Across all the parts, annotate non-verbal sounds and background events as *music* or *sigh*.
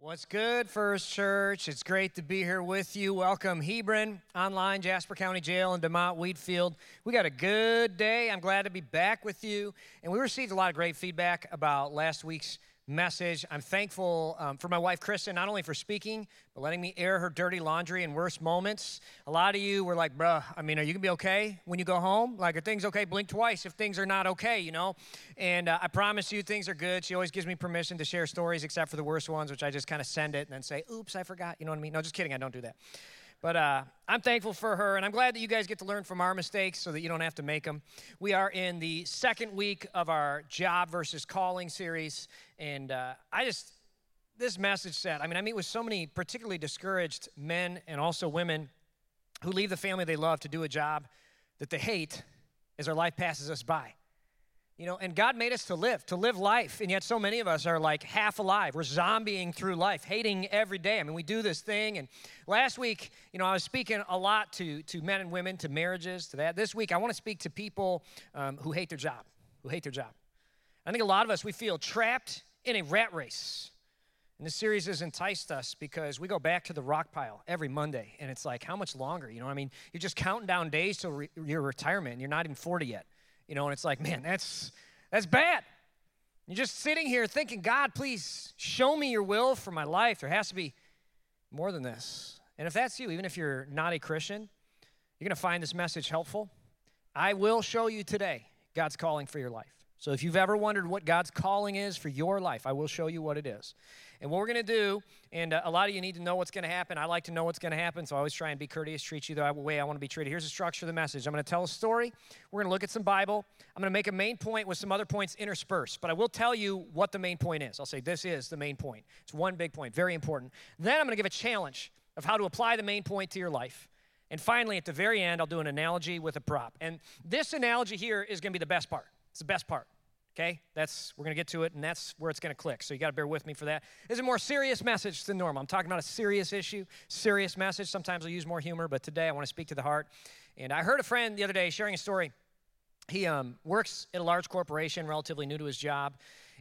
What's good, First Church? It's great to be here with you. Welcome, Hebron, online, Jasper County Jail, and DeMotte Wheatfield. We got a good day. I'm glad to be back with you. And we received a lot of great feedback about last week's message. I'm thankful um, for my wife, Kristen, not only for speaking, but letting me air her dirty laundry in worst moments. A lot of you were like, bruh, I mean, are you gonna be okay when you go home? Like, are things okay? Blink twice if things are not okay, you know? And uh, I promise you, things are good. She always gives me permission to share stories, except for the worst ones, which I just kind of send it and then say, oops, I forgot. You know what I mean? No, just kidding. I don't do that. But uh, I'm thankful for her, and I'm glad that you guys get to learn from our mistakes so that you don't have to make them. We are in the second week of our job versus calling series, and uh, I just, this message said, I mean, I meet with so many particularly discouraged men and also women who leave the family they love to do a job that they hate as our life passes us by. You know, and God made us to live, to live life. And yet, so many of us are like half alive. We're zombieing through life, hating every day. I mean, we do this thing. And last week, you know, I was speaking a lot to, to men and women, to marriages, to that. This week, I want to speak to people um, who hate their job, who hate their job. I think a lot of us, we feel trapped in a rat race. And this series has enticed us because we go back to the rock pile every Monday. And it's like, how much longer? You know, I mean, you're just counting down days till re- your retirement, and you're not even 40 yet. You know, and it's like, man, that's that's bad. You're just sitting here thinking, God, please show me your will for my life. There has to be more than this. And if that's you, even if you're not a Christian, you're going to find this message helpful. I will show you today God's calling for your life. So if you've ever wondered what God's calling is for your life, I will show you what it is. And what we're going to do, and uh, a lot of you need to know what's going to happen. I like to know what's going to happen, so I always try and be courteous, treat you the way I want to be treated. Here's the structure of the message I'm going to tell a story. We're going to look at some Bible. I'm going to make a main point with some other points interspersed, but I will tell you what the main point is. I'll say, This is the main point. It's one big point, very important. Then I'm going to give a challenge of how to apply the main point to your life. And finally, at the very end, I'll do an analogy with a prop. And this analogy here is going to be the best part. It's the best part. Okay, that's we're gonna get to it, and that's where it's gonna click. So you gotta bear with me for that. It's a more serious message than normal. I'm talking about a serious issue, serious message. Sometimes I'll use more humor, but today I want to speak to the heart. And I heard a friend the other day sharing a story. He um, works at a large corporation, relatively new to his job,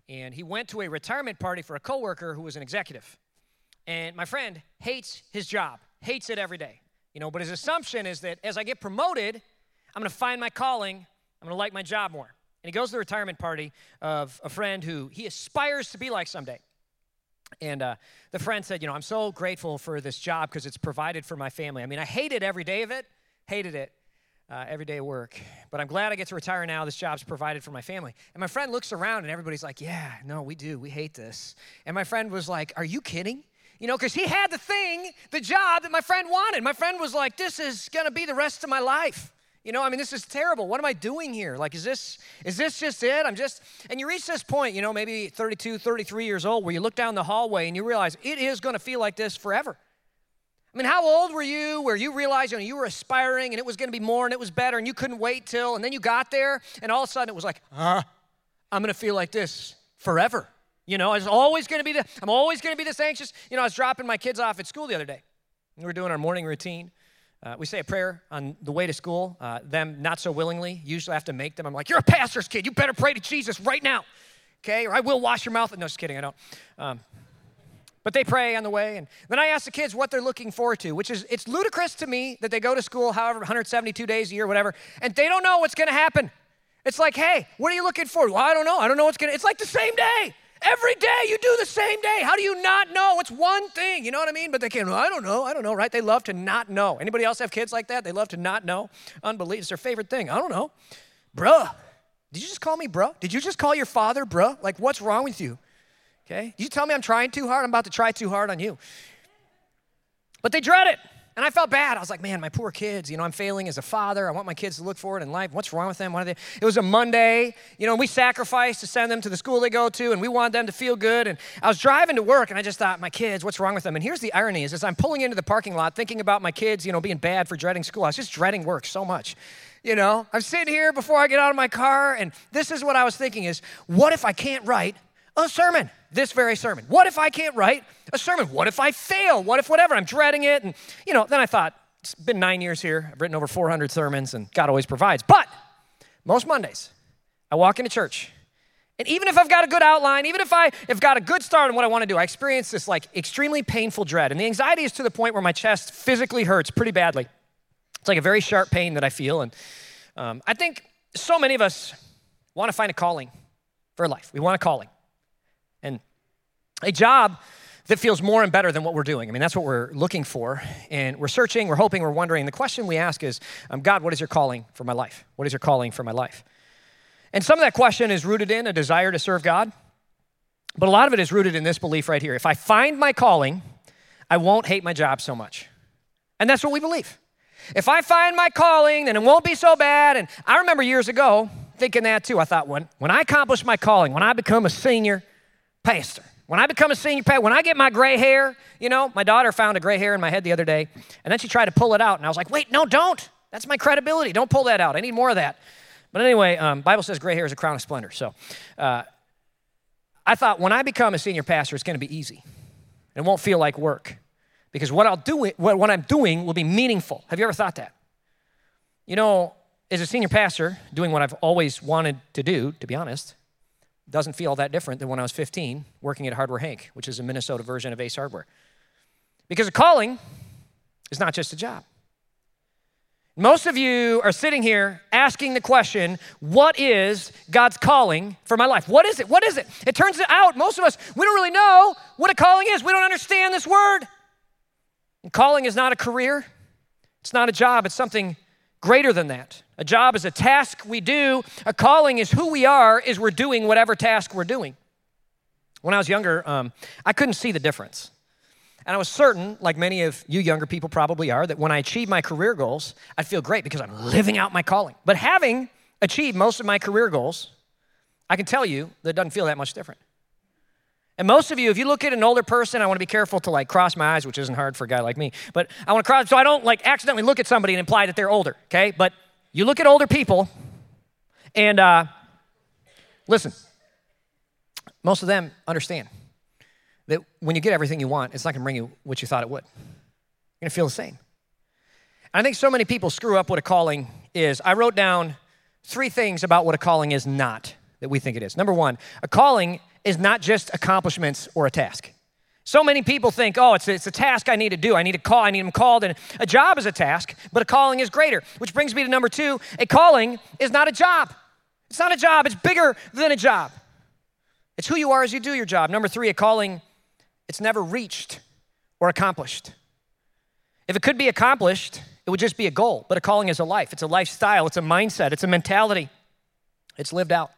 and he went to a retirement party for a coworker who was an executive. And my friend hates his job, hates it every day. You know, but his assumption is that as I get promoted, I'm gonna find my calling, I'm gonna like my job more. And he goes to the retirement party of a friend who he aspires to be like someday. And uh, the friend said, You know, I'm so grateful for this job because it's provided for my family. I mean, I hated every day of it, hated it. Uh, every day of work. But I'm glad I get to retire now. This job's provided for my family. And my friend looks around and everybody's like, Yeah, no, we do. We hate this. And my friend was like, Are you kidding? You know, because he had the thing, the job that my friend wanted. My friend was like, This is going to be the rest of my life. You know, I mean, this is terrible. What am I doing here? Like, is this is this just it? I'm just, and you reach this point, you know, maybe 32, 33 years old, where you look down the hallway and you realize it is going to feel like this forever. I mean, how old were you where you realized you, know, you were aspiring and it was going to be more and it was better and you couldn't wait till, and then you got there and all of a sudden it was like, huh, I'm going to feel like this forever. You know, it's always going to be the, I'm always going to be this anxious. You know, I was dropping my kids off at school the other day. We were doing our morning routine. Uh, we say a prayer on the way to school. Uh, them not so willingly. Usually I have to make them. I'm like, you're a pastor's kid. You better pray to Jesus right now, okay? Or I will wash your mouth. No, just kidding. I don't. Um, but they pray on the way, and then I ask the kids what they're looking forward to, which is it's ludicrous to me that they go to school, however, 172 days a year, whatever, and they don't know what's going to happen. It's like, hey, what are you looking for? Well, I don't know. I don't know what's going to. It's like the same day. Every day you do the same day. How do you not know? It's one thing, you know what I mean? But they can't, I don't know, I don't know, right? They love to not know. Anybody else have kids like that? They love to not know. Unbelief is their favorite thing. I don't know. Bruh, did you just call me bruh? Did you just call your father bruh? Like, what's wrong with you? Okay? You tell me I'm trying too hard? I'm about to try too hard on you. But they dread it. And I felt bad. I was like, man, my poor kids. You know, I'm failing as a father. I want my kids to look forward in life. What's wrong with them? Why are they? It was a Monday. You know, we sacrificed to send them to the school they go to, and we wanted them to feel good. And I was driving to work, and I just thought, my kids, what's wrong with them? And here's the irony: is as I'm pulling into the parking lot, thinking about my kids, you know, being bad for dreading school. I was just dreading work so much. You know, I'm sitting here before I get out of my car, and this is what I was thinking: is what if I can't write a sermon? this very sermon. What if I can't write a sermon? What if I fail? What if whatever? I'm dreading it. And, you know, then I thought, it's been nine years here. I've written over 400 sermons, and God always provides. But most Mondays, I walk into church, And even if I've got a good outline, even if I have got a good start on what I want to do, I experience this like extremely painful dread. And the anxiety is to the point where my chest physically hurts pretty badly. It's like a very sharp pain that I feel. And um, I think so many of us want to find a calling for life. We want a calling. A job that feels more and better than what we're doing. I mean, that's what we're looking for. And we're searching, we're hoping, we're wondering. The question we ask is um, God, what is your calling for my life? What is your calling for my life? And some of that question is rooted in a desire to serve God, but a lot of it is rooted in this belief right here. If I find my calling, I won't hate my job so much. And that's what we believe. If I find my calling, then it won't be so bad. And I remember years ago thinking that too. I thought, when, when I accomplish my calling, when I become a senior pastor, when I become a senior pastor, when I get my gray hair, you know, my daughter found a gray hair in my head the other day, and then she tried to pull it out, and I was like, wait, no, don't. That's my credibility. Don't pull that out. I need more of that. But anyway, um, Bible says gray hair is a crown of splendor. So uh, I thought when I become a senior pastor, it's going to be easy. It won't feel like work because what I'll do, what, what I'm doing will be meaningful. Have you ever thought that? You know, as a senior pastor, doing what I've always wanted to do, to be honest, doesn't feel that different than when I was 15 working at Hardware Hank, which is a Minnesota version of Ace Hardware. Because a calling is not just a job. Most of you are sitting here asking the question, what is God's calling for my life? What is it? What is it? It turns out most of us, we don't really know what a calling is. We don't understand this word. And calling is not a career, it's not a job, it's something greater than that. A job is a task we do, a calling is who we are, is we're doing whatever task we're doing. When I was younger, um, I couldn't see the difference. And I was certain, like many of you younger people probably are, that when I achieve my career goals, I'd feel great because I'm living out my calling. But having achieved most of my career goals, I can tell you that it doesn't feel that much different. And most of you, if you look at an older person, I want to be careful to like cross my eyes, which isn't hard for a guy like me, but I want to cross so I don't like accidentally look at somebody and imply that they're older, okay? But you look at older people, and uh, listen, most of them understand that when you get everything you want, it's not going to bring you what you thought it would. You're going to feel the same. And I think so many people screw up what a calling is. I wrote down three things about what a calling is not that we think it is. Number one, a calling is not just accomplishments or a task. So many people think, oh, it's a, it's a task I need to do. I need a call, I need them called. And a job is a task, but a calling is greater. Which brings me to number two a calling is not a job. It's not a job, it's bigger than a job. It's who you are as you do your job. Number three, a calling it's never reached or accomplished. If it could be accomplished, it would just be a goal. But a calling is a life, it's a lifestyle, it's a mindset, it's a mentality. It's lived out.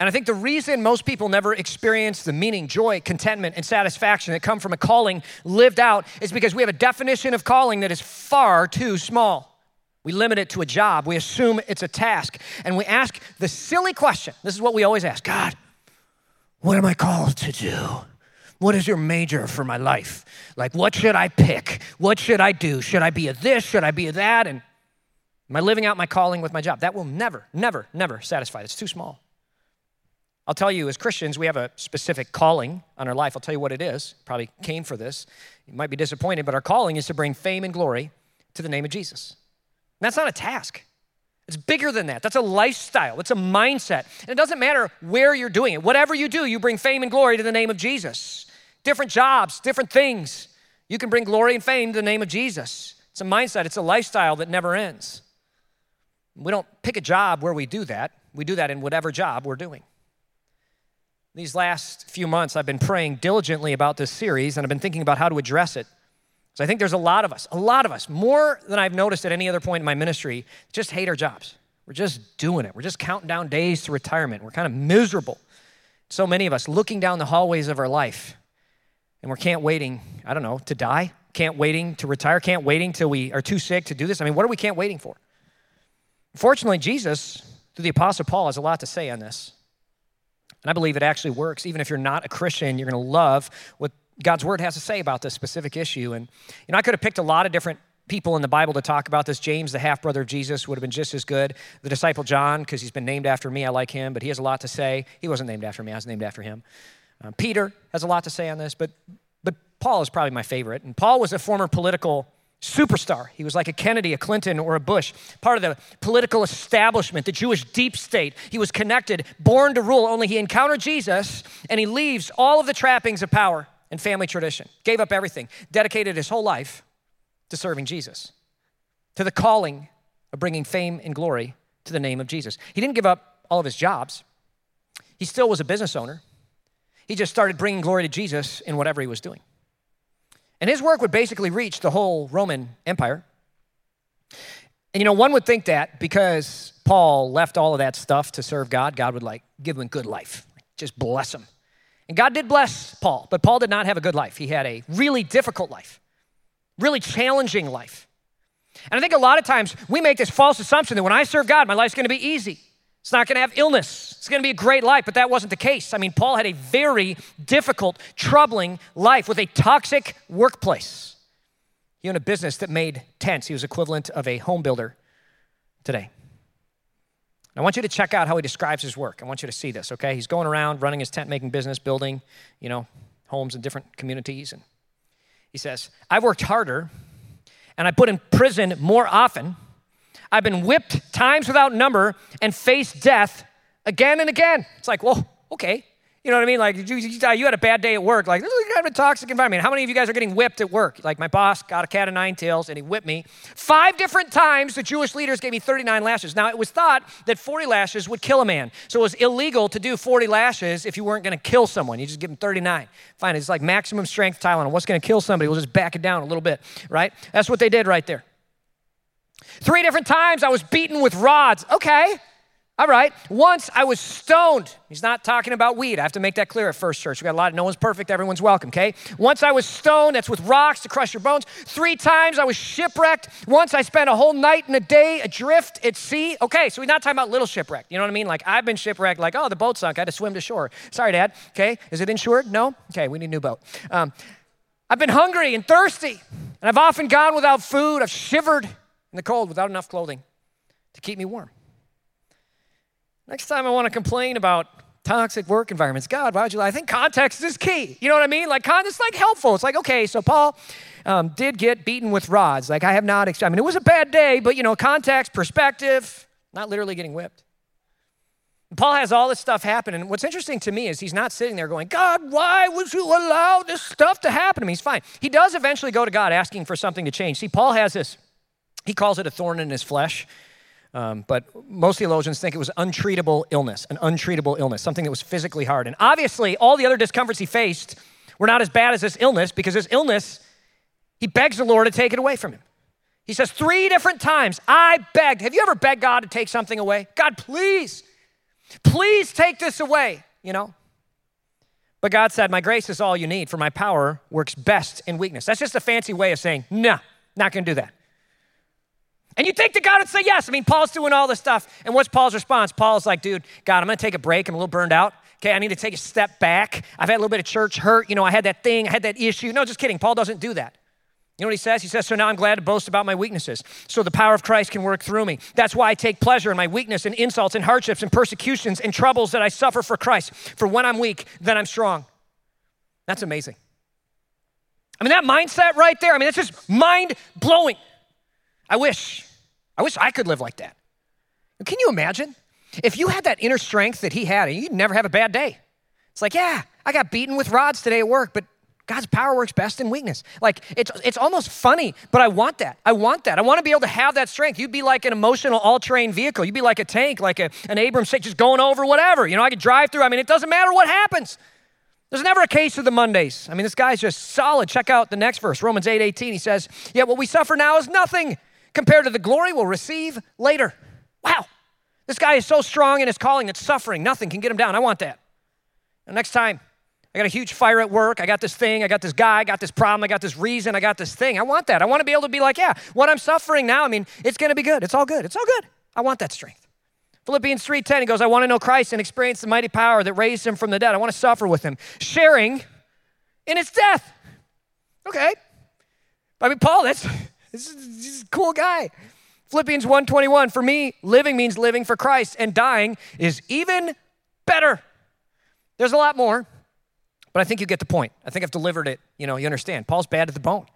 And I think the reason most people never experience the meaning, joy, contentment, and satisfaction that come from a calling lived out is because we have a definition of calling that is far too small. We limit it to a job, we assume it's a task, and we ask the silly question. This is what we always ask God, what am I called to do? What is your major for my life? Like, what should I pick? What should I do? Should I be a this? Should I be a that? And am I living out my calling with my job? That will never, never, never satisfy. It's too small. I'll tell you, as Christians, we have a specific calling on our life. I'll tell you what it is. Probably came for this. You might be disappointed, but our calling is to bring fame and glory to the name of Jesus. And that's not a task. It's bigger than that. That's a lifestyle, it's a mindset. And it doesn't matter where you're doing it. Whatever you do, you bring fame and glory to the name of Jesus. Different jobs, different things. You can bring glory and fame to the name of Jesus. It's a mindset, it's a lifestyle that never ends. We don't pick a job where we do that, we do that in whatever job we're doing. These last few months, I've been praying diligently about this series and I've been thinking about how to address it. So I think there's a lot of us, a lot of us, more than I've noticed at any other point in my ministry, just hate our jobs. We're just doing it. We're just counting down days to retirement. We're kind of miserable. So many of us looking down the hallways of our life, and we're can't waiting, I don't know, to die, can't waiting to retire, can't waiting till we are too sick to do this. I mean, what are we can't waiting for? Fortunately, Jesus, through the Apostle Paul, has a lot to say on this. And I believe it actually works. Even if you're not a Christian, you're going to love what God's word has to say about this specific issue. And, you know, I could have picked a lot of different people in the Bible to talk about this. James, the half brother of Jesus, would have been just as good. The disciple John, because he's been named after me, I like him, but he has a lot to say. He wasn't named after me, I was named after him. Um, Peter has a lot to say on this, but, but Paul is probably my favorite. And Paul was a former political superstar. He was like a Kennedy, a Clinton, or a Bush, part of the political establishment, the Jewish deep state. He was connected, born to rule, only he encountered Jesus and he leaves all of the trappings of power and family tradition, gave up everything, dedicated his whole life to serving Jesus, to the calling of bringing fame and glory to the name of Jesus. He didn't give up all of his jobs, he still was a business owner. He just started bringing glory to Jesus in whatever he was doing. And his work would basically reach the whole Roman Empire. And you know, one would think that because Paul left all of that stuff to serve God, God would like give him a good life, just bless him. And God did bless Paul, but Paul did not have a good life. He had a really difficult life, really challenging life. And I think a lot of times we make this false assumption that when I serve God, my life's gonna be easy. It's not going to have illness. It's going to be a great life, but that wasn't the case. I mean, Paul had a very difficult, troubling life with a toxic workplace. He owned a business that made tents. He was equivalent of a home builder today. I want you to check out how he describes his work. I want you to see this, okay? He's going around running his tent making business, building, you know, homes in different communities. And he says, I've worked harder and I put in prison more often I've been whipped times without number and faced death again and again. It's like, well, okay. You know what I mean? Like, you, you had a bad day at work. Like, this is kind of a toxic environment. How many of you guys are getting whipped at work? Like, my boss got a cat of nine tails and he whipped me. Five different times the Jewish leaders gave me 39 lashes. Now, it was thought that 40 lashes would kill a man. So it was illegal to do 40 lashes if you weren't going to kill someone. You just give them 39. Fine, it's like maximum strength Tylenol. What's going to kill somebody? We'll just back it down a little bit, right? That's what they did right there. Three different times I was beaten with rods. Okay, all right. Once I was stoned. He's not talking about weed. I have to make that clear at First Church. We got a lot. Of, no one's perfect. Everyone's welcome. Okay. Once I was stoned. That's with rocks to crush your bones. Three times I was shipwrecked. Once I spent a whole night and a day adrift at sea. Okay. So we're not talking about little shipwreck. You know what I mean? Like I've been shipwrecked. Like oh, the boat sunk. I had to swim to shore. Sorry, Dad. Okay. Is it insured? No. Okay. We need a new boat. Um, I've been hungry and thirsty, and I've often gone without food. I've shivered in the cold without enough clothing to keep me warm. Next time I want to complain about toxic work environments, God, why would you lie? I think context is key. You know what I mean? Like, it's like helpful. It's like, okay, so Paul um, did get beaten with rods. Like, I have not, I mean, it was a bad day, but, you know, context, perspective, not literally getting whipped. Paul has all this stuff happen, and what's interesting to me is he's not sitting there going, God, why would you allow this stuff to happen to me? He's fine. He does eventually go to God asking for something to change. See, Paul has this he calls it a thorn in his flesh. Um, but most theologians think it was untreatable illness, an untreatable illness, something that was physically hard. And obviously, all the other discomforts he faced were not as bad as this illness because this illness, he begs the Lord to take it away from him. He says three different times, I begged. Have you ever begged God to take something away? God, please, please take this away, you know? But God said, My grace is all you need, for my power works best in weakness. That's just a fancy way of saying, No, not gonna do that. And you think that God would say yes. I mean, Paul's doing all this stuff. And what's Paul's response? Paul's like, dude, God, I'm going to take a break. I'm a little burned out. Okay, I need to take a step back. I've had a little bit of church hurt. You know, I had that thing, I had that issue. No, just kidding. Paul doesn't do that. You know what he says? He says, So now I'm glad to boast about my weaknesses, so the power of Christ can work through me. That's why I take pleasure in my weakness and insults and hardships and persecutions and troubles that I suffer for Christ. For when I'm weak, then I'm strong. That's amazing. I mean, that mindset right there, I mean, that's just mind blowing. I wish, I wish I could live like that. Can you imagine? If you had that inner strength that he had, and you'd never have a bad day. It's like, yeah, I got beaten with rods today at work, but God's power works best in weakness. Like it's it's almost funny, but I want that. I want that. I want to be able to have that strength. You'd be like an emotional all-terrain vehicle. You'd be like a tank, like a, an Abrams tank, just going over whatever. You know, I could drive through. I mean, it doesn't matter what happens. There's never a case of the Mondays. I mean, this guy's just solid. Check out the next verse, Romans 8 18. He says, Yet what we suffer now is nothing compared to the glory we'll receive later. Wow. This guy is so strong in his calling that suffering, nothing can get him down. I want that. And next time, I got a huge fire at work. I got this thing. I got this guy. I got this problem. I got this reason. I got this thing. I want that. I want to be able to be like, yeah, what I'm suffering now, I mean, it's going to be good. It's all good. It's all good. I want that strength. Philippians 3:10 he goes, I want to know Christ and experience the mighty power that raised him from the dead. I want to suffer with him, sharing in his death. Okay. I mean, Paul, that's this is, this is a cool guy. Philippians 1:21 for me living means living for Christ and dying is even better. There's a lot more, but I think you get the point. I think I've delivered it, you know, you understand. Paul's bad to the bone.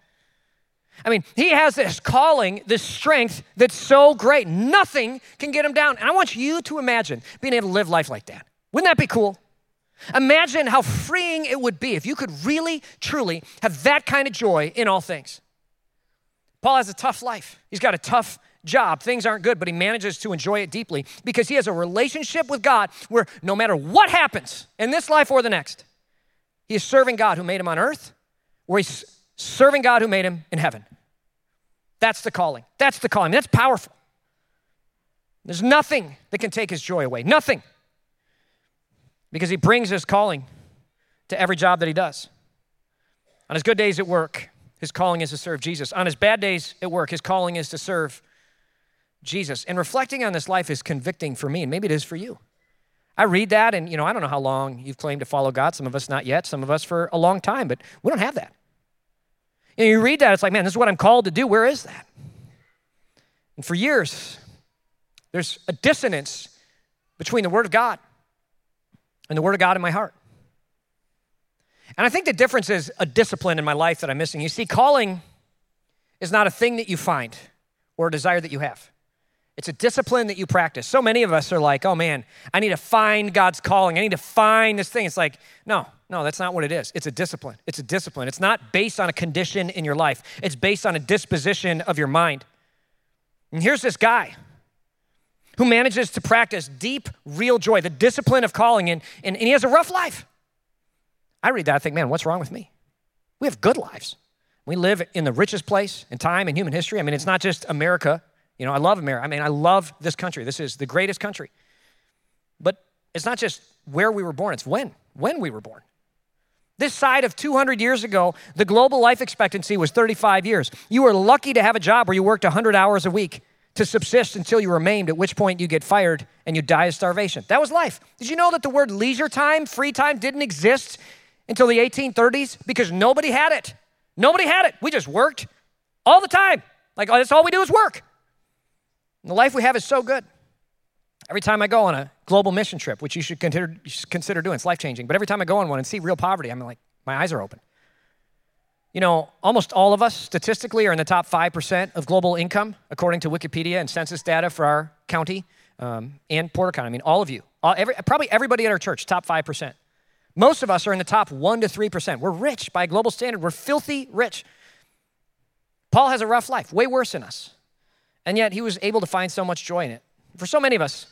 I mean, he has this calling, this strength that's so great. Nothing can get him down. And I want you to imagine being able to live life like that. Wouldn't that be cool? Imagine how freeing it would be if you could really, truly have that kind of joy in all things. Paul has a tough life. He's got a tough job. Things aren't good, but he manages to enjoy it deeply because he has a relationship with God where no matter what happens in this life or the next, he is serving God who made him on earth, or he's serving God who made him in heaven. That's the calling. That's the calling. That's powerful. There's nothing that can take his joy away. Nothing. Because he brings his calling to every job that he does. On his good days at work, his calling is to serve Jesus. On his bad days at work, his calling is to serve Jesus. And reflecting on this life is convicting for me, and maybe it is for you. I read that, and you know, I don't know how long you've claimed to follow God. Some of us not yet, some of us for a long time, but we don't have that. And you read that, it's like, man, this is what I'm called to do. Where is that? And for years, there's a dissonance between the Word of God and the Word of God in my heart. And I think the difference is a discipline in my life that I'm missing. You see, calling is not a thing that you find or a desire that you have. It's a discipline that you practice. So many of us are like, oh man, I need to find God's calling. I need to find this thing. It's like, no, no, that's not what it is. It's a discipline. It's a discipline. It's not based on a condition in your life, it's based on a disposition of your mind. And here's this guy who manages to practice deep, real joy, the discipline of calling, and, and, and he has a rough life. I read that, I think, man, what's wrong with me? We have good lives. We live in the richest place in time in human history. I mean, it's not just America. You know, I love America. I mean, I love this country. This is the greatest country. But it's not just where we were born, it's when, when we were born. This side of 200 years ago, the global life expectancy was 35 years. You were lucky to have a job where you worked 100 hours a week to subsist until you were maimed, at which point you get fired and you die of starvation. That was life. Did you know that the word leisure time, free time, didn't exist until the 1830s? Because nobody had it. Nobody had it. We just worked all the time. Like, that's all we do is work. And the life we have is so good. Every time I go on a global mission trip, which you should consider, you should consider doing, it's life changing, but every time I go on one and see real poverty, I'm like, my eyes are open. You know, almost all of us statistically are in the top 5% of global income, according to Wikipedia and census data for our county um, and Porter County. I mean, all of you, all, every, probably everybody at our church, top 5%. Most of us are in the top 1% to 3%. We're rich by global standard, we're filthy rich. Paul has a rough life, way worse than us. And yet he was able to find so much joy in it. For so many of us,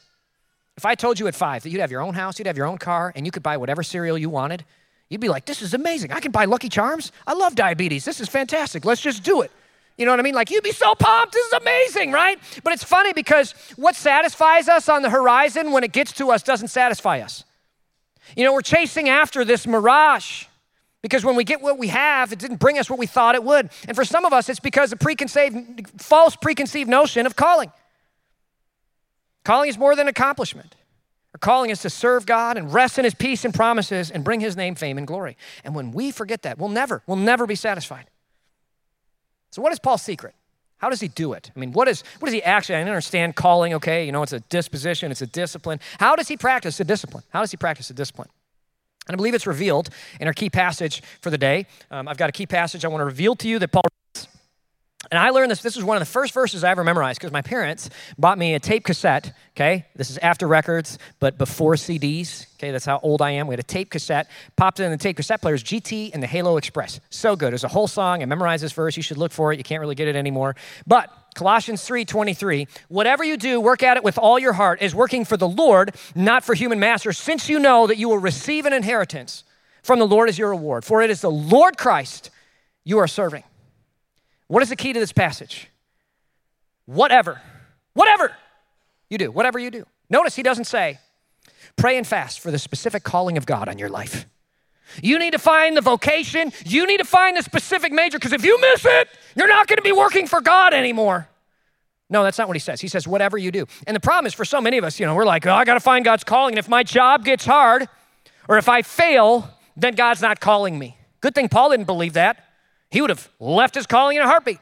if I told you at five that you'd have your own house, you'd have your own car, and you could buy whatever cereal you wanted, you'd be like, this is amazing. I can buy Lucky Charms. I love diabetes. This is fantastic. Let's just do it. You know what I mean? Like, you'd be so pumped. This is amazing, right? But it's funny because what satisfies us on the horizon when it gets to us doesn't satisfy us. You know, we're chasing after this mirage because when we get what we have, it didn't bring us what we thought it would. And for some of us, it's because of preconceived, false preconceived notion of calling. Calling is more than accomplishment. Our calling is to serve God and rest in His peace and promises and bring His name fame and glory. And when we forget that, we'll never, we'll never be satisfied. So, what is Paul's secret? How does he do it? I mean, what is what does he actually? I understand calling. Okay, you know, it's a disposition, it's a discipline. How does he practice a discipline? How does he practice a discipline? And I believe it's revealed in our key passage for the day. Um, I've got a key passage I want to reveal to you that Paul and I learned this. This was one of the first verses I ever memorized because my parents bought me a tape cassette. Okay, this is after records, but before CDs. Okay, that's how old I am. We had a tape cassette, popped it in the tape cassette players, GT and the Halo Express. So good. There's a whole song. I memorized this verse. You should look for it. You can't really get it anymore. But Colossians 3:23, whatever you do, work at it with all your heart, is working for the Lord, not for human masters, since you know that you will receive an inheritance from the Lord as your reward. For it is the Lord Christ you are serving. What is the key to this passage? Whatever, whatever you do, whatever you do. Notice he doesn't say, pray and fast for the specific calling of God on your life. You need to find the vocation, you need to find the specific major, because if you miss it, you're not going to be working for God anymore. No, that's not what he says. He says, whatever you do. And the problem is for so many of us, you know, we're like, oh, I got to find God's calling. And if my job gets hard or if I fail, then God's not calling me. Good thing Paul didn't believe that. He would have left his calling in a heartbeat.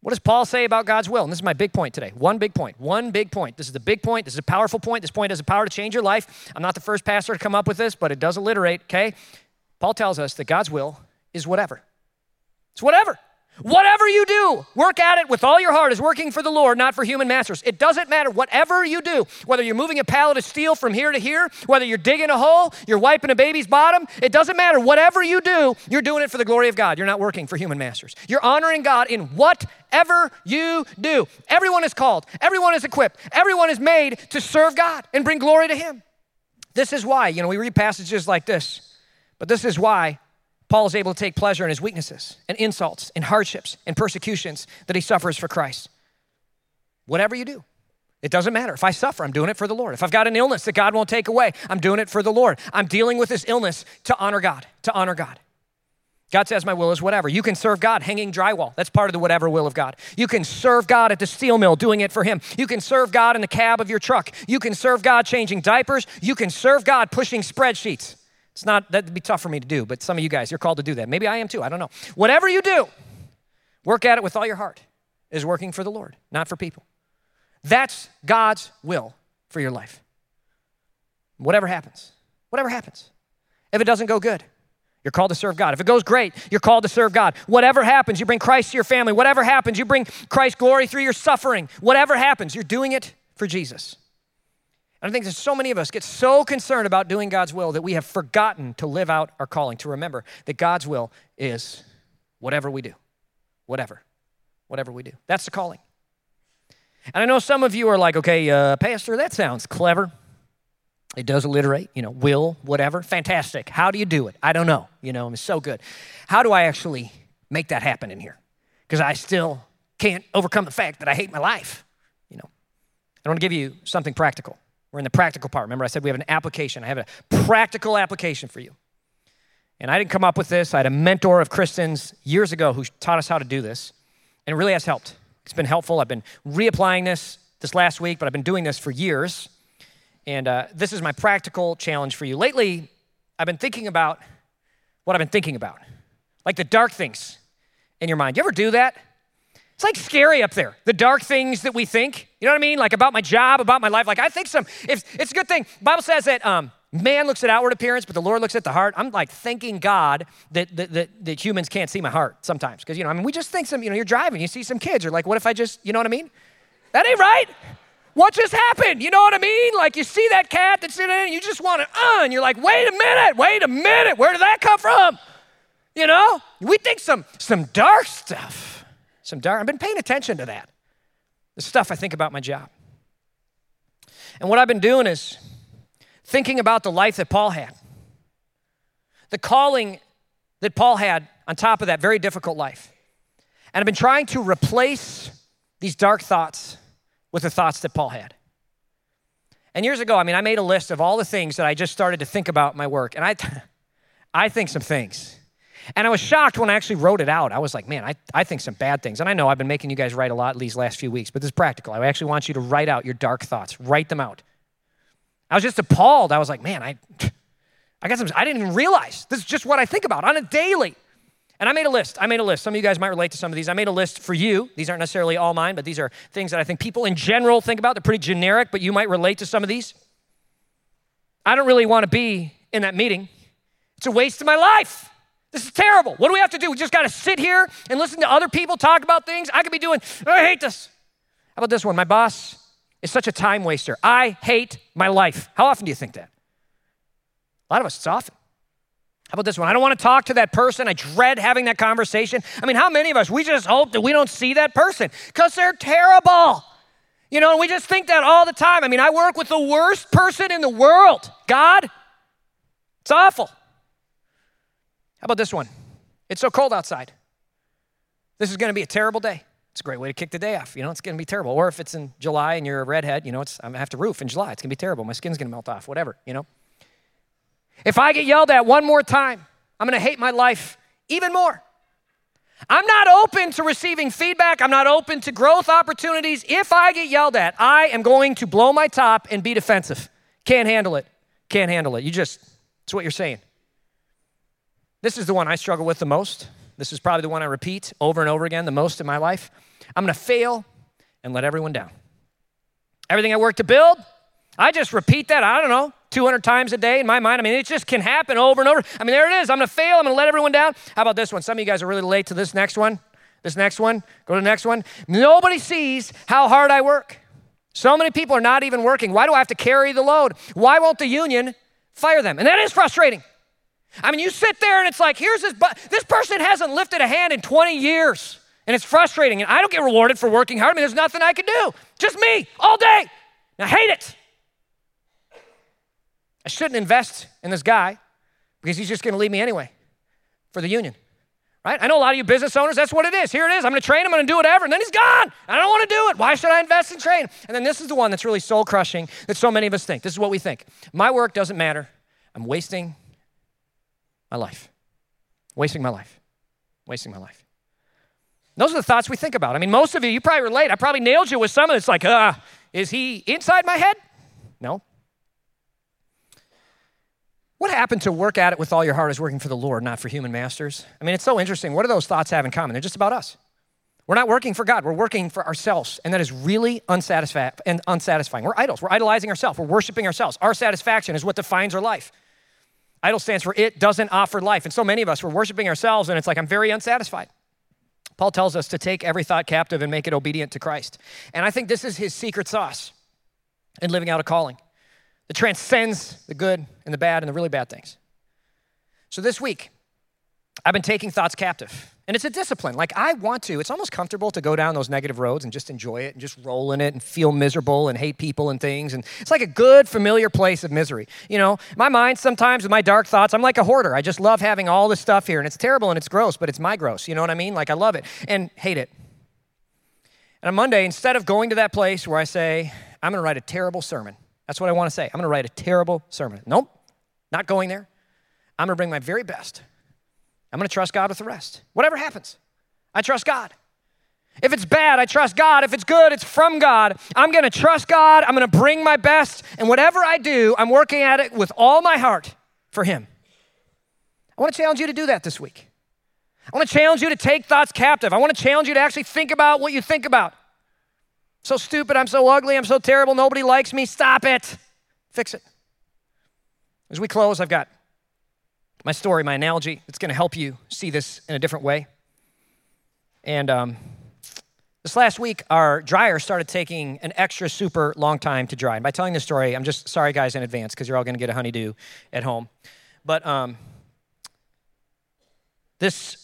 What does Paul say about God's will? And this is my big point today. One big point. One big point. This is the big point. This is a powerful point. This point has the power to change your life. I'm not the first pastor to come up with this, but it does alliterate, okay? Paul tells us that God's will is whatever. It's whatever. Whatever you do, work at it with all your heart as working for the Lord, not for human masters. It doesn't matter. Whatever you do, whether you're moving a pallet of steel from here to here, whether you're digging a hole, you're wiping a baby's bottom, it doesn't matter. Whatever you do, you're doing it for the glory of God. You're not working for human masters. You're honoring God in whatever you do. Everyone is called, everyone is equipped, everyone is made to serve God and bring glory to Him. This is why, you know, we read passages like this, but this is why Paul is able to take pleasure in his weaknesses and insults and hardships and persecutions that he suffers for Christ. Whatever you do, it doesn't matter. If I suffer, I'm doing it for the Lord. If I've got an illness that God won't take away, I'm doing it for the Lord. I'm dealing with this illness to honor God, to honor God. God says, My will is whatever. You can serve God hanging drywall. That's part of the whatever will of God. You can serve God at the steel mill doing it for Him. You can serve God in the cab of your truck. You can serve God changing diapers. You can serve God pushing spreadsheets. It's not, that'd be tough for me to do, but some of you guys, you're called to do that. Maybe I am too, I don't know. Whatever you do, work at it with all your heart, is working for the Lord, not for people. That's God's will for your life. Whatever happens, whatever happens. If it doesn't go good, you're called to serve God. If it goes great, you're called to serve God. Whatever happens, you bring Christ to your family. Whatever happens, you bring Christ glory through your suffering. Whatever happens, you're doing it for Jesus. I think that so many of us get so concerned about doing God's will that we have forgotten to live out our calling, to remember that God's will is whatever we do. Whatever. Whatever we do. That's the calling. And I know some of you are like, okay, uh, Pastor, that sounds clever. It does alliterate, you know, will, whatever. Fantastic. How do you do it? I don't know. You know, it's so good. How do I actually make that happen in here? Because I still can't overcome the fact that I hate my life. You know, I want to give you something practical. We're in the practical part. Remember, I said we have an application. I have a practical application for you. And I didn't come up with this. I had a mentor of Kristen's years ago who taught us how to do this. And it really has helped. It's been helpful. I've been reapplying this this last week, but I've been doing this for years. And uh, this is my practical challenge for you. Lately, I've been thinking about what I've been thinking about, like the dark things in your mind. You ever do that? It's like scary up there, the dark things that we think. You know what I mean? Like about my job, about my life. Like I think some, if it's a good thing. Bible says that um, man looks at outward appearance, but the Lord looks at the heart. I'm like thanking God that, that, that, that humans can't see my heart sometimes. Because, you know, I mean, we just think some, you know, you're driving, you see some kids, you're like, what if I just, you know what I mean? That ain't right. What just happened? You know what I mean? Like you see that cat that's in and you just want to, uh, and you're like, wait a minute, wait a minute, where did that come from? You know? We think some some dark stuff some dark. I've been paying attention to that. The stuff I think about my job. And what I've been doing is thinking about the life that Paul had, the calling that Paul had on top of that very difficult life. And I've been trying to replace these dark thoughts with the thoughts that Paul had. And years ago, I mean, I made a list of all the things that I just started to think about my work. And I, *laughs* I think some things. And I was shocked when I actually wrote it out. I was like, man, I, I think some bad things. And I know I've been making you guys write a lot these last few weeks, but this is practical. I actually want you to write out your dark thoughts, write them out. I was just appalled. I was like, man, I, I got some, I didn't even realize this is just what I think about on a daily. And I made a list. I made a list. Some of you guys might relate to some of these. I made a list for you. These aren't necessarily all mine, but these are things that I think people in general think about. They're pretty generic, but you might relate to some of these. I don't really want to be in that meeting. It's a waste of my life. This is terrible. What do we have to do? We just got to sit here and listen to other people talk about things. I could be doing, I hate this. How about this one? My boss is such a time waster. I hate my life. How often do you think that? A lot of us, it's often. How about this one? I don't want to talk to that person. I dread having that conversation. I mean, how many of us, we just hope that we don't see that person because they're terrible. You know, and we just think that all the time. I mean, I work with the worst person in the world. God, it's awful. How about this one? It's so cold outside. This is going to be a terrible day. It's a great way to kick the day off. You know, it's going to be terrible. Or if it's in July and you're a redhead, you know, it's, I'm going to have to roof in July. It's going to be terrible. My skin's going to melt off, whatever, you know. If I get yelled at one more time, I'm going to hate my life even more. I'm not open to receiving feedback. I'm not open to growth opportunities. If I get yelled at, I am going to blow my top and be defensive. Can't handle it. Can't handle it. You just, it's what you're saying. This is the one I struggle with the most. This is probably the one I repeat over and over again the most in my life. I'm to fail and let everyone down. Everything I work to build, I just repeat that, I don't know, 200 times a day in my mind. I mean, it just can happen over and over. I mean, there it is. I'm to fail. I'm to let everyone down. How about this one? Some of you guys are really late to this next one. This next one, go to the next one. Nobody sees how hard I work. So many people are not even working. Why do I have to carry the load? Why won't the union fire them? And that is frustrating. I mean, you sit there and it's like, here's this, but this person hasn't lifted a hand in 20 years. And it's frustrating. And I don't get rewarded for working hard. I mean, there's nothing I can do. Just me all day. And I hate it. I shouldn't invest in this guy because he's just going to leave me anyway for the union. Right? I know a lot of you business owners, that's what it is. Here it is. I'm going to train him, I'm going to do whatever, and then he's gone. I don't want to do it. Why should I invest in train? And then this is the one that's really soul crushing that so many of us think. This is what we think. My work doesn't matter. I'm wasting my life. Wasting my life. Wasting my life. Those are the thoughts we think about. I mean, most of you, you probably relate. I probably nailed you with some of it. It's like, uh, is he inside my head? No. What happened to work at it with all your heart is working for the Lord, not for human masters? I mean, it's so interesting. What do those thoughts have in common? They're just about us. We're not working for God, we're working for ourselves. And that is really unsatisfying and unsatisfying. We're idols. We're idolizing ourselves. We're worshiping ourselves. Our satisfaction is what defines our life. Idol stands for it doesn't offer life. And so many of us, we're worshiping ourselves, and it's like, I'm very unsatisfied. Paul tells us to take every thought captive and make it obedient to Christ. And I think this is his secret sauce in living out a calling that transcends the good and the bad and the really bad things. So this week, I've been taking thoughts captive. And it's a discipline. Like, I want to. It's almost comfortable to go down those negative roads and just enjoy it and just roll in it and feel miserable and hate people and things. And it's like a good, familiar place of misery. You know, my mind sometimes with my dark thoughts, I'm like a hoarder. I just love having all this stuff here. And it's terrible and it's gross, but it's my gross. You know what I mean? Like, I love it and hate it. And on Monday, instead of going to that place where I say, I'm going to write a terrible sermon, that's what I want to say. I'm going to write a terrible sermon. Nope, not going there. I'm going to bring my very best. I'm going to trust God with the rest. Whatever happens, I trust God. If it's bad, I trust God. If it's good, it's from God. I'm going to trust God. I'm going to bring my best. And whatever I do, I'm working at it with all my heart for Him. I want to challenge you to do that this week. I want to challenge you to take thoughts captive. I want to challenge you to actually think about what you think about. So stupid, I'm so ugly, I'm so terrible, nobody likes me. Stop it. Fix it. As we close, I've got my story, my analogy. It's going to help you see this in a different way. And um, this last week, our dryer started taking an extra super long time to dry. And by telling this story, I'm just sorry, guys, in advance, because you're all going to get a honeydew at home. But um, this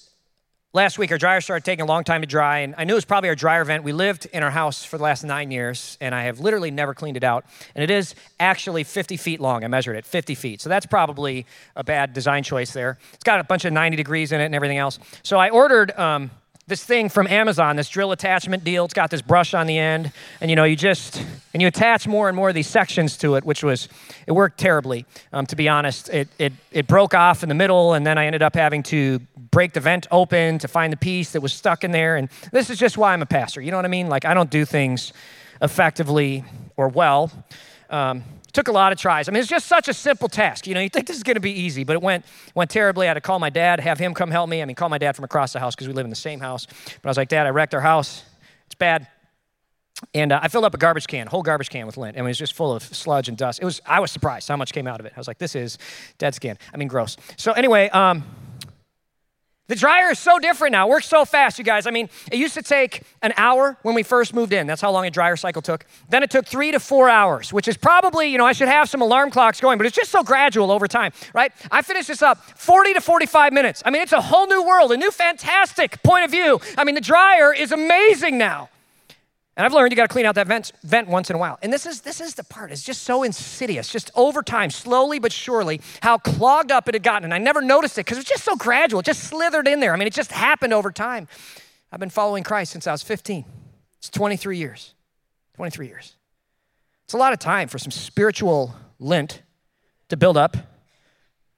last week, our dryer started taking a long time to dry, and I knew it was probably our dryer vent. We lived in our house for the last nine years, and I have literally never cleaned it out. And it is actually 50 feet long. I measured it, 50 feet. So that's probably a bad design choice there. It's got a bunch of 90 degrees in it and everything else. So I ordered um, this thing from Amazon, this drill attachment deal. It's got this brush on the end, and you know, you just and you attach more and more of these sections to it, which was it worked terribly. Um, to be honest, it, it it broke off in the middle, and then I ended up having to break the vent open to find the piece that was stuck in there. And this is just why I'm a pastor. You know what I mean? Like I don't do things effectively or well. Um, took a lot of tries. I mean, it's just such a simple task. You know, you think this is going to be easy, but it went went terribly. I had to call my dad, have him come help me. I mean, call my dad from across the house because we live in the same house. But I was like, Dad, I wrecked our house. It's bad. And uh, I filled up a garbage can, whole garbage can with lint, and it was just full of sludge and dust. It was. I was surprised how much came out of it. I was like, "This is dead skin." I mean, gross. So anyway, um, the dryer is so different now. It works so fast, you guys. I mean, it used to take an hour when we first moved in. That's how long a dryer cycle took. Then it took three to four hours, which is probably, you know, I should have some alarm clocks going, but it's just so gradual over time, right? I finished this up 40 to 45 minutes. I mean, it's a whole new world, a new fantastic point of view. I mean, the dryer is amazing now. And I've learned you got to clean out that vent, vent once in a while. And this is this is the part. It's just so insidious, just over time, slowly but surely, how clogged up it had gotten. And I never noticed it because it was just so gradual. It just slithered in there. I mean, it just happened over time. I've been following Christ since I was 15. It's 23 years. 23 years. It's a lot of time for some spiritual lint to build up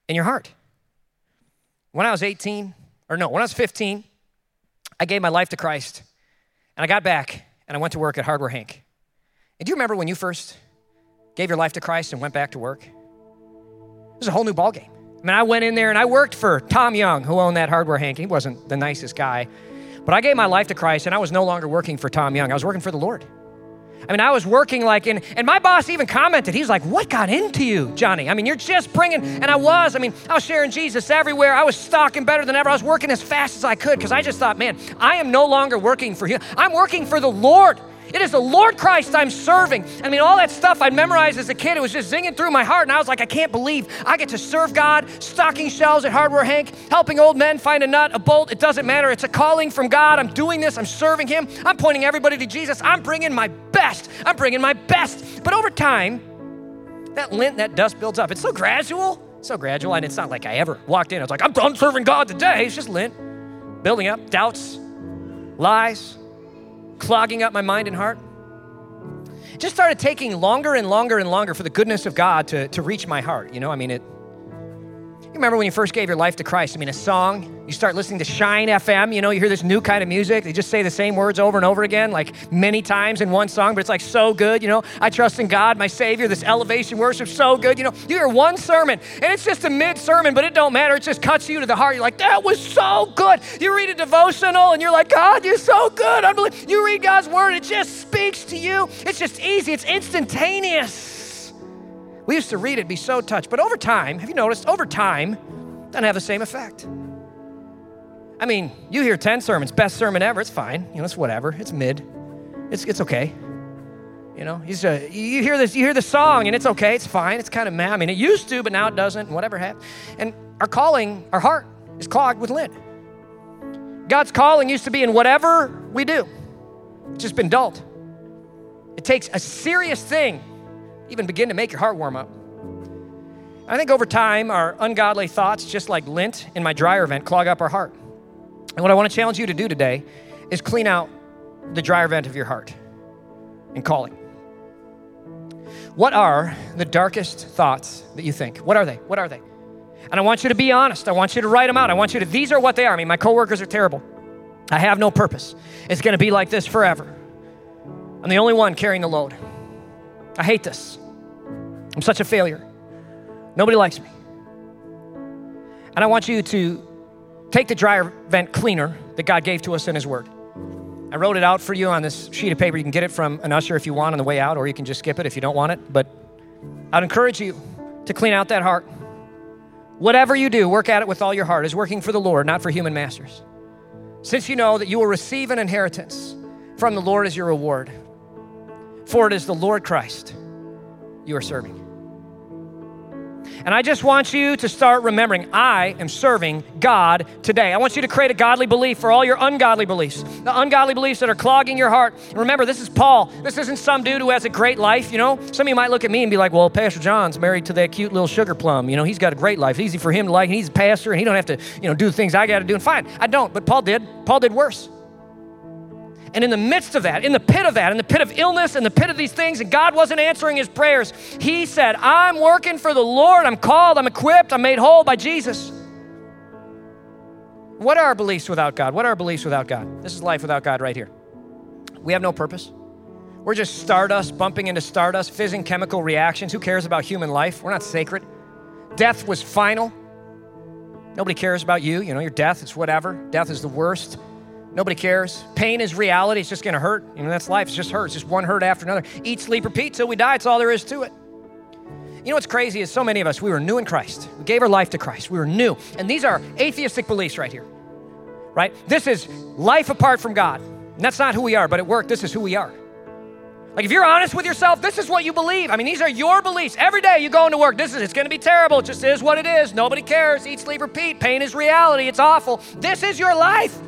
in your heart. When I was 18, or no, when I was 15, I gave my life to Christ. And I got back and I went to work at Hardware Hank. And do you remember when you first gave your life to Christ and went back to work? It was a whole new ballgame. I mean, I went in there and I worked for Tom Young, who owned that Hardware Hank. He wasn't the nicest guy. But I gave my life to Christ and I was no longer working for Tom Young. I was working for the Lord. I mean, I was working like in, and my boss even commented, he's like, What got into you, Johnny? I mean, you're just bringing, and I was. I mean, I was sharing Jesus everywhere. I was stalking better than ever. I was working as fast as I could because I just thought, man, I am no longer working for you. I'm working for the Lord. It is the Lord Christ I'm serving. I mean, all that stuff I'd memorized as a kid, it was just zinging through my heart. And I was like, I can't believe I get to serve God, stocking shelves at Hardware Hank, helping old men find a nut, a bolt. It doesn't matter. It's a calling from God. I'm doing this. I'm serving Him. I'm pointing everybody to Jesus. I'm bringing my best. I'm bringing my best. But over time, that lint, that dust builds up. It's so gradual, so gradual. And it's not like I ever walked in. I was like, I'm done serving God today. It's just lint building up, doubts, lies clogging up my mind and heart. It just started taking longer and longer and longer for the goodness of God to, to reach my heart. You know, I mean, it. You remember when you first gave your life to Christ? I mean, a song, you start listening to Shine FM, you know, you hear this new kind of music. They just say the same words over and over again, like many times in one song, but it's like so good, you know. I trust in God, my Savior, this elevation worship, so good. You know, you hear one sermon, and it's just a mid sermon, but it don't matter. It just cuts you to the heart. You're like, that was so good. You read a devotional, and you're like, God, you're so good. Unbelievable. You read God's word, it just speaks to you. It's just easy, it's instantaneous. We used to read it, be so touched. But over time, have you noticed, over time, doesn't have the same effect. I mean, you hear 10 sermons, best sermon ever, it's fine. You know, it's whatever. It's mid. It's, it's okay. You know, he's a, you hear this, you hear the song, and it's okay, it's fine, it's kind of meh. I mean, it used to, but now it doesn't, and whatever happened. And our calling, our heart is clogged with lint. God's calling used to be in whatever we do. It's just been dulled. It takes a serious thing even begin to make your heart warm up. I think over time, our ungodly thoughts, just like lint in my dryer vent, clog up our heart. And what I want to challenge you to do today is clean out the dryer vent of your heart and calling. What are the darkest thoughts that you think? What are they? What are they? And I want you to be honest. I want you to write them out. I want you to, these are what they are. I mean, my coworkers are terrible. I have no purpose. It's going to be like this forever. I'm the only one carrying the load. I hate this. I'm such a failure. Nobody likes me. And I want you to take the dryer vent cleaner that God gave to us in His Word. I wrote it out for you on this sheet of paper. You can get it from an usher if you want on the way out, or you can just skip it if you don't want it. But I'd encourage you to clean out that heart. Whatever you do, work at it with all your heart, is working for the Lord, not for human masters. Since you know that you will receive an inheritance from the Lord as your reward, for it is the Lord Christ you are serving. And I just want you to start remembering I am serving God today. I want you to create a godly belief for all your ungodly beliefs, the ungodly beliefs that are clogging your heart. Remember, this is Paul. This isn't some dude who has a great life, you know? Some of you might look at me and be like, well, Pastor John's married to that cute little sugar plum. You know, he's got a great life. Easy for him to like, he's a pastor and he don't have to, you know, do the things I got to do. And fine, I don't, but Paul did. Paul did worse. And in the midst of that, in the pit of that, in the pit of illness, in the pit of these things, and God wasn't answering his prayers, he said, I'm working for the Lord. I'm called, I'm equipped, I'm made whole by Jesus. What are our beliefs without God? What are our beliefs without God? This is life without God right here. We have no purpose. We're just stardust bumping into stardust, fizzing chemical reactions. Who cares about human life? We're not sacred. Death was final. Nobody cares about you. You know, your death, it's whatever. Death is the worst. Nobody cares. Pain is reality. It's just going to hurt. You know, that's life. It's just hurt. It's just one hurt after another. Eat, sleep, repeat till we die. It's all there is to it. You know what's crazy is so many of us, we were new in Christ. We gave our life to Christ. We were new. And these are atheistic beliefs right here, right? This is life apart from God. And that's not who we are, but at work, this is who we are. Like if you're honest with yourself, this is what you believe. I mean, these are your beliefs. Every day you go into work, this is it's gonna be terrible. It just is what it is. Nobody cares. Eat, sleep, repeat. Pain is reality. It's awful. This is your life.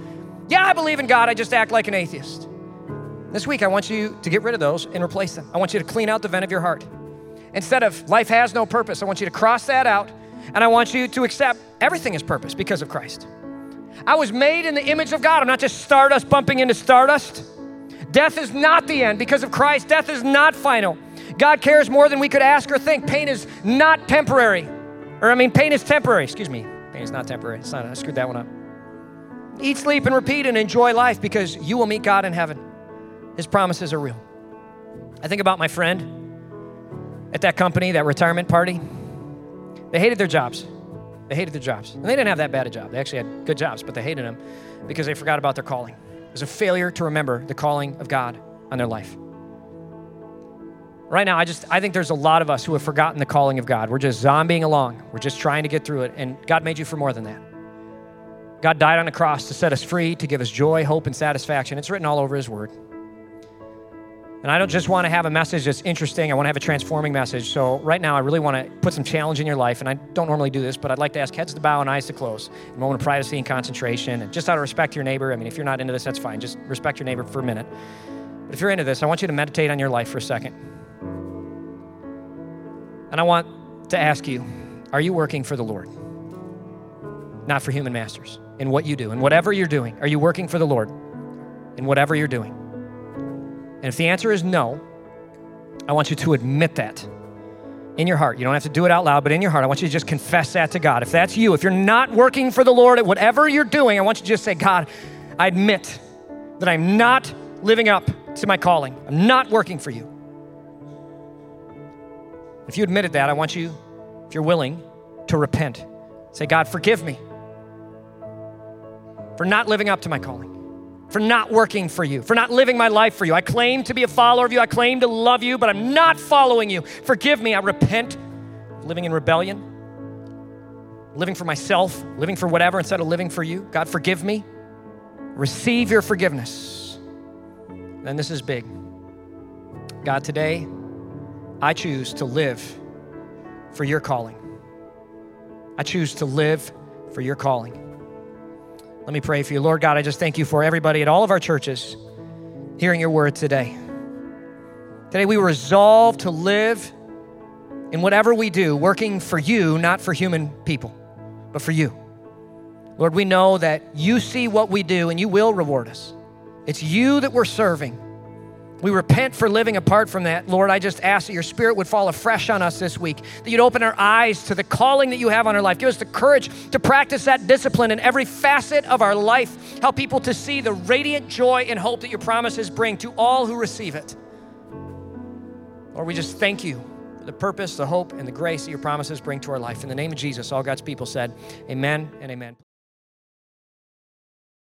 Yeah, I believe in God, I just act like an atheist. This week, I want you to get rid of those and replace them. I want you to clean out the vent of your heart. Instead of life has no purpose, I want you to cross that out and I want you to accept everything is purpose because of Christ. I was made in the image of God. I'm not just stardust bumping into stardust. Death is not the end because of Christ. Death is not final. God cares more than we could ask or think. Pain is not temporary. Or, I mean, pain is temporary. Excuse me. Pain is not temporary. It's not, I screwed that one up. Eat, sleep, and repeat and enjoy life because you will meet God in heaven. His promises are real. I think about my friend at that company, that retirement party. They hated their jobs. They hated their jobs. And they didn't have that bad a job. They actually had good jobs, but they hated them because they forgot about their calling. It was a failure to remember the calling of God on their life. right now, I just I think there's a lot of us who have forgotten the calling of God. We're just zombieing along. We're just trying to get through it, and God made you for more than that. God died on the cross to set us free, to give us joy, hope, and satisfaction. It's written all over His Word. And I don't just want to have a message that's interesting, I want to have a transforming message. So, right now, I really want to put some challenge in your life. And I don't normally do this, but I'd like to ask heads to bow and eyes to close. A moment of privacy and concentration. And just out of respect to your neighbor, I mean, if you're not into this, that's fine. Just respect your neighbor for a minute. But if you're into this, I want you to meditate on your life for a second. And I want to ask you are you working for the Lord? Not for human masters. In what you do, in whatever you're doing, are you working for the Lord? In whatever you're doing. And if the answer is no, I want you to admit that in your heart. You don't have to do it out loud, but in your heart, I want you to just confess that to God. If that's you, if you're not working for the Lord at whatever you're doing, I want you to just say, God, I admit that I'm not living up to my calling. I'm not working for you. If you admitted that, I want you, if you're willing, to repent. Say, God, forgive me for not living up to my calling for not working for you, for not living my life for you. I claim to be a follower of you. I claim to love you, but I'm not following you. Forgive me. I repent living in rebellion, living for myself, living for whatever instead of living for you. God, forgive me. Receive your forgiveness. And this is big. God, today, I choose to live for your calling. I choose to live for your calling. Let me pray for you. Lord God, I just thank you for everybody at all of our churches hearing your word today. Today we resolve to live in whatever we do, working for you, not for human people, but for you. Lord, we know that you see what we do and you will reward us. It's you that we're serving. We repent for living apart from that. Lord, I just ask that your spirit would fall afresh on us this week, that you'd open our eyes to the calling that you have on our life. Give us the courage to practice that discipline in every facet of our life. Help people to see the radiant joy and hope that your promises bring to all who receive it. Lord, we just thank you for the purpose, the hope, and the grace that your promises bring to our life. In the name of Jesus, all God's people said, Amen and amen.